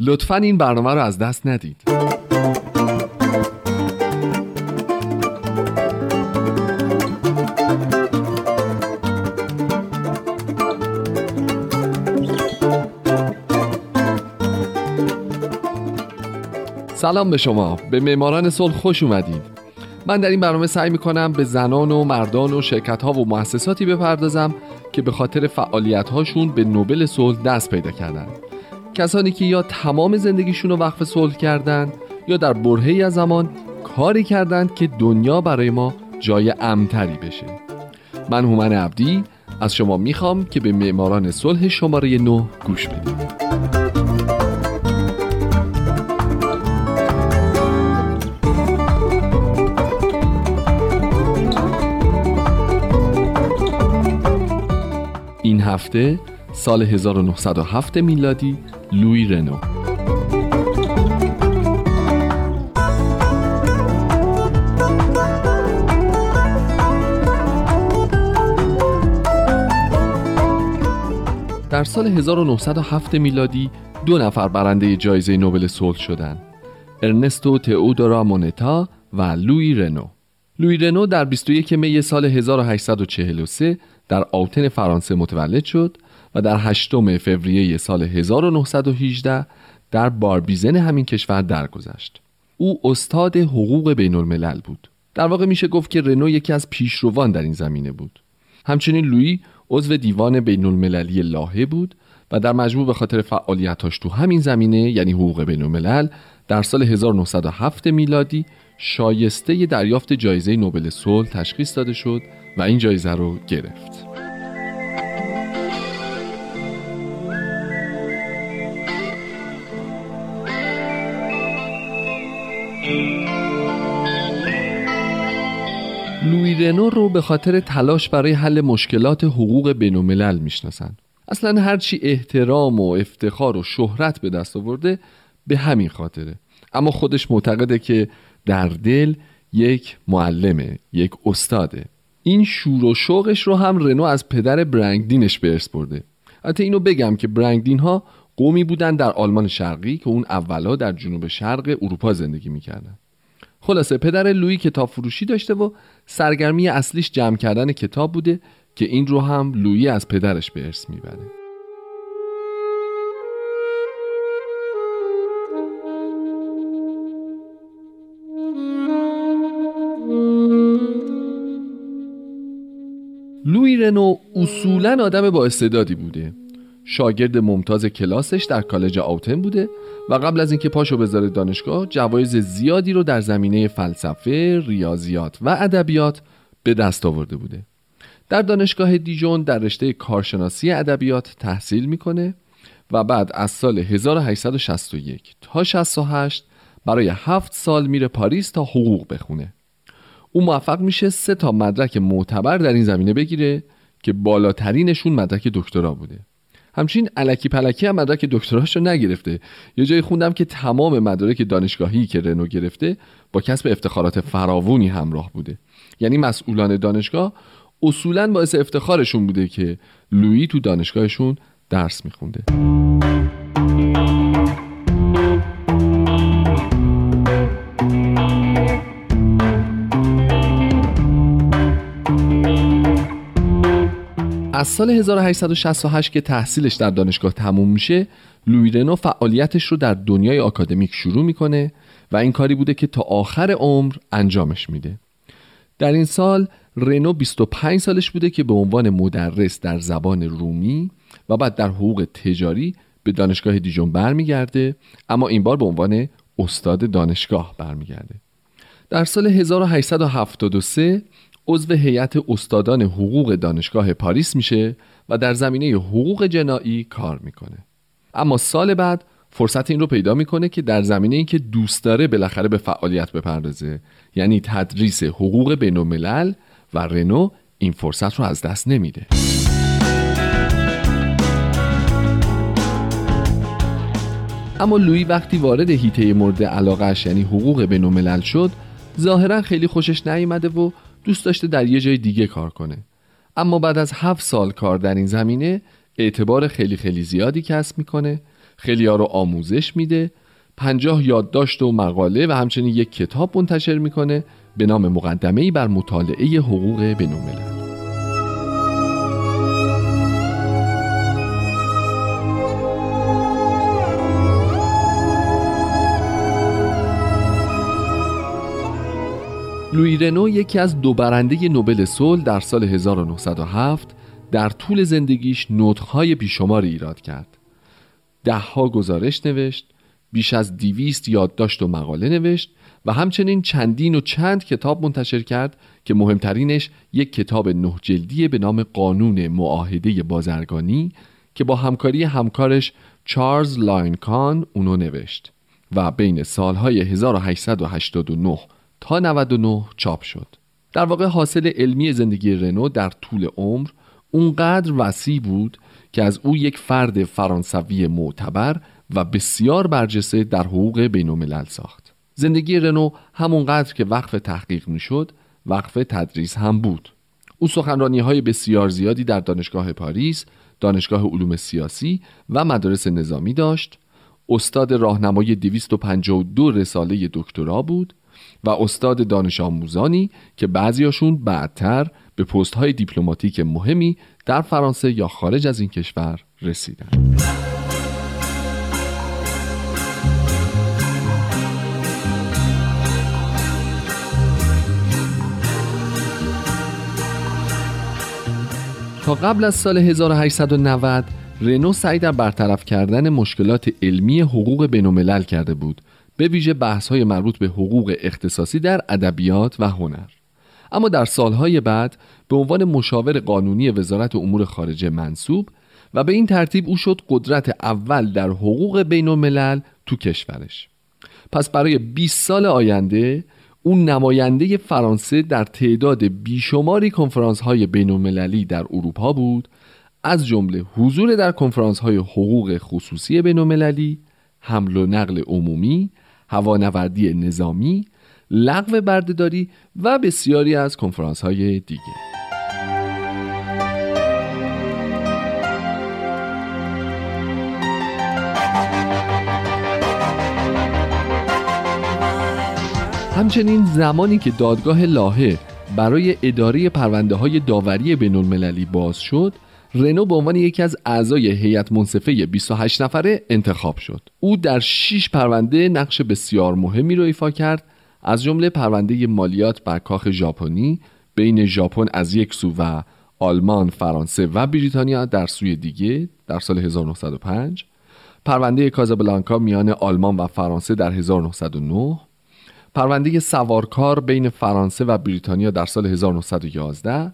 لطفا این برنامه رو از دست ندید. سلام به شما. به معماران صلح خوش اومدید. من در این برنامه سعی می‌کنم به زنان و مردان و شرکت ها و مؤسساتی بپردازم که به خاطر فعالیت هاشون به نوبل صلح دست پیدا کردن. کسانی که یا تمام زندگیشون رو وقف صلح کردند یا در برهی از زمان کاری کردند که دنیا برای ما جای امتری بشه. من هومن عبدی از شما می‌خوام که به معماران صلح شماره 9 گوش بدید این هفته سال 1907 میلادی لوی رنو. در سال 1907 میلادی دو نفر برنده جایزه نوبل صلح شدند. ارنستو تئودورا مونتا و لوی رنو. لوی رنو در 21 می سال 1843 در آوتن فرانسه متولد شد و در 8 فوریه سال 1918 در باربیزن همین کشور درگذشت. او استاد حقوق بین الملل بود. در واقع میشه گفت که رنو یکی از پیشروان در این زمینه بود. همچنین لویی عضو دیوان بین المللی لاهه بود و در مجموع به خاطر فعالیتاش تو همین زمینه یعنی حقوق بین الملل در سال 1907 میلادی شایسته دریافت جایزه نوبل صلح تشخیص داده شد و این جایزه رو گرفت رنو رو به خاطر تلاش برای حل مشکلات حقوق بین الملل می‌شناسن. اصلا هرچی احترام و افتخار و شهرت به دست آورده به همین خاطره. اما خودش معتقده که در دل یک معلمه یک استاده. این شور و شوقش رو هم رنو از پدر برنگدینش به ارث برده. البته اینو بگم که برنگدین ها قومی بودن در آلمان شرقی که اون اولا در جنوب شرق اروپا زندگی می‌کردن. خلاصه پدر لویی کتاب فروشی داشته و سرگرمی اصلیش جمع کردن کتاب بوده که این رو هم لویی از پدرش به ارث می‌بره. لوی رنو اصولا آدم با استعدادی بوده. شاگرد ممتاز کلاسش در کالج آوتن بوده و قبل از اینکه پاشو بذاره دانشگاه جوایز زیادی رو در زمینه فلسفه، ریاضیات و ادبیات به دست آورده بوده. در دانشگاه دیجون در رشته کارشناسی ادبیات تحصیل می‌کنه و بعد از سال 1861 تا 68 برای هفت سال میره پاریس تا حقوق بخونه. او موفق میشه سه تا مدرک معتبر در این زمینه بگیره که بالاترینشون مدرک دکترا بوده همچنین علکی پلکی هم مدرک دکتراش رو نگرفته. یه جایی خوندم که تمام مدارک دانشگاهی که رنو گرفته با کسب افتخارات فراوونی همراه بوده. یعنی مسئولان دانشگاه اصولا باعث افتخارشون بوده که لویی تو دانشگاهشون درس میخونده. از سال 1868 که تحصیلش در دانشگاه تموم میشه لوی رنو فعالیتش رو در دنیای آکادمیک شروع می‌کنه و این کاری بوده که تا آخر عمر انجامش میده. در این سال رنو 25 سالش بوده که به عنوان مدرس در زبان رومی و بعد در حقوق تجاری به دانشگاه دیجون برمیگرده اما این بار به عنوان استاد دانشگاه برمیگرده. در سال 1873 عضو هیئت استادان حقوق دانشگاه پاریس میشه و در زمینه حقوق جنایی کار می‌کنه. اما سال بعد فرصت این رو پیدا می‌کنه که در زمینه این که دوست داره بالاخره به فعالیت بپردازه. یعنی تدریس حقوق بین الملل و رنو این فرصت رو از دست نمیده. اما لوی وقتی وارد هیته مورد علاقهش یعنی حقوق بین الملل شد ظاهرا خیلی خوشش نیامده و دوست داشته در یه جای دیگه کار کنه. اما بعد از هفت سال کار در این زمینه اعتبار خیلی خیلی زیادی کسب می‌کنه. خیلی ها رو آموزش میده پنجاه یادداشت و مقاله و همچنین یک کتاب منتشر می‌کنه به نام مقدمه ای بر مطالعه حقوق بینالملل. لوی رنو یکی از دو برنده نوبل صلح در سال 1907 در طول زندگیش نطقهای بیشماری ایراد کرد. دهها گزارش نوشت، بیش از دیویست یادداشت و مقاله نوشت و همچنین چندین و چند کتاب منتشر کرد که مهمترینش یک کتاب نه جلدی به نام قانون معاهده بازرگانی که با همکاری همکارش چارلز لاینکان اونو نوشت و بین سالهای 1889 تا 99 چاپ شد. در واقع حاصل علمی زندگی رنو در طول عمر اونقدر وسیع بود که از او یک فرد فرانسوی معتبر و بسیار برجسته در حقوق بین ساخت. زندگی رنو همونقدر که وقف تحقیق می‌شد وقف تدریس هم بود. او سخنرانی های بسیار زیادی در دانشگاه پاریس دانشگاه علوم سیاسی و مدارس نظامی داشت. استاد راهنمای 252 رساله دکترا بود و استاد دانش آموزانی که بعضیاشون بعدتر به پست های دیپلماتیک مهمی در فرانسه یا خارج از این کشور رسیدن. تا قبل از سال 1890 رنو سعی در برطرف کردن مشکلات علمی حقوق بینالملل کرده بود به ویژه بحث های مربوط به حقوق اختصاصی در ادبیات و هنر. اما در سالهای بعد به عنوان مشاور قانونی وزارت امور خارجه منصوب و به این ترتیب او شد قدرت اول در حقوق بین الملل تو کشورش. پس برای 20 سال آینده اون نماینده فرانسه در تعداد بیشماری کنفرانس های بین المللی در اروپا بود از جمله حضور در کنفرانس های حقوق خصوصی بین المللی حمل و نقل عمومی هوانوردی نظامی لغو بردهداری و بسیاری از کنفرانس های دیگه. همچنین زمانی که دادگاه لاهه برای اداره پرونده های داوری بین باز شد رنو به عنوان یکی از اعضای هیئت منصفه 28 نفره انتخاب شد. او در 6 پرونده نقش بسیار مهمی را ایفا کرد از جمله پرونده مالیات بر کاخ ژاپنی بین ژاپن از یک سو و آلمان، فرانسه و بریتانیا در سوی دیگه در سال 1905 پرونده کازابلانکا میان آلمان و فرانسه در 1909 پرونده سوارکار بین فرانسه و بریتانیا در سال 1911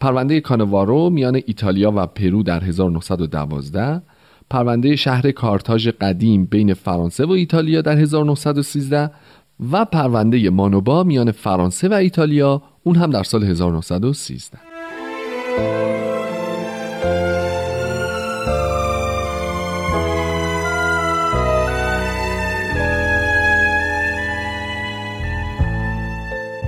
پرونده کانوارو میان ایتالیا و پرو در 1912 پرونده شهر کارتاژ قدیم بین فرانسه و ایتالیا در 1913 و پرونده مانوبا میان فرانسه و ایتالیا اون هم در سال 1913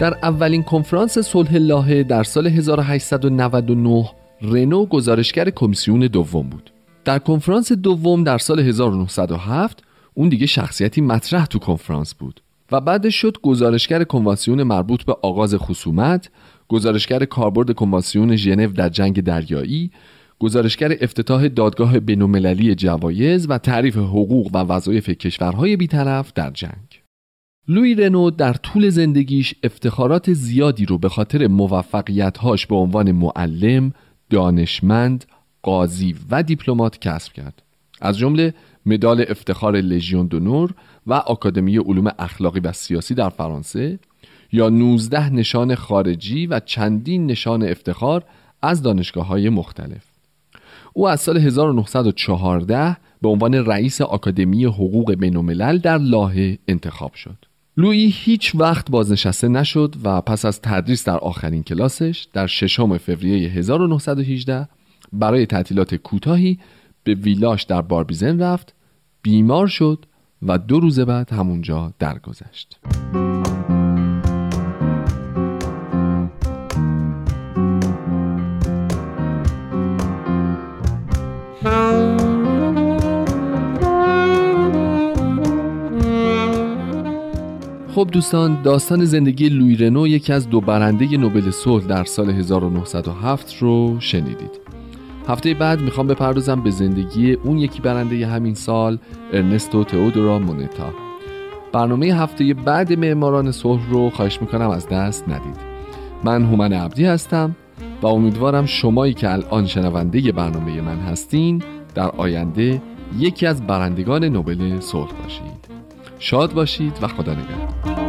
در اولین کنفرانس صلح لاهه در سال 1899 رنو گزارشگر کمیسیون دوم بود. در کنفرانس دوم در سال 1907 اون دیگه شخصیتی مطرح تو کنفرانس بود و بعدش شد گزارشگر کنوانسیون مربوط به آغاز خصومت، گزارشگر کاربرد کنوانسیون ژنو در جنگ دریایی، گزارشگر افتتاح دادگاه بین‌المللی جوایز و تعریف حقوق و وظایف کشورهای بیطرف در جنگ. لوی رنو در طول زندگیش افتخارات زیادی رو به خاطر موفقیتهاش به عنوان معلم، دانشمند، قاضی و دیپلمات کسب کرد. از جمله مدال افتخار لژیون دونور و آکادمی علوم اخلاقی و سیاسی در فرانسه یا 19 نشان خارجی و چندین نشان افتخار از دانشگاه های مختلف. او از سال 1914 به عنوان رئیس آکادمی حقوق بین در لاهه انتخاب شد. لویی هیچ وقت بازنشسته نشد و پس از تدریس در آخرین کلاسش در ششم فوریه 1918 برای تعطیلات کوتاهی به ویلاش در باربیزن رفت بیمار شد و دو روز بعد همونجا درگذشت. خب دوستان داستان زندگی لوی رنو یکی از دو برنده نوبل صلح در سال 1907 رو شنیدید. هفته بعد می‌خوام بپردازم به زندگی اون یکی برنده همین سال ارنستو تئودورا مونتا. برنامه هفته بعد معماران صلح رو خواهش می‌کنم از دست ندید. من هومن عبدی هستم و امیدوارم شمایی که الان شنونده برنامه من هستین در آینده یکی از برندگان نوبل صلح باشید. شاد باشید و خدا نگهدار.